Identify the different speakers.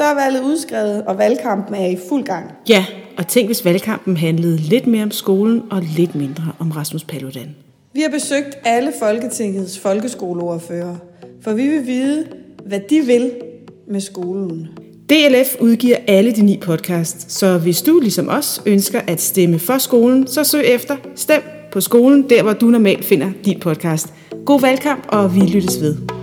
Speaker 1: Så er valget udskrevet, og valgkampen er i fuld gang.
Speaker 2: Ja, og tænk hvis valgkampen handlede lidt mere om skolen og lidt mindre om Rasmus Paludan.
Speaker 1: Vi har besøgt alle Folketingets folkeskoleordfører, for vi vil vide, hvad de vil med skolen.
Speaker 2: DLF udgiver alle de ni podcasts, så hvis du ligesom os ønsker at stemme for skolen, så søg efter Stem på skolen, der hvor du normalt finder din podcast. God valgkamp, og vi lyttes ved.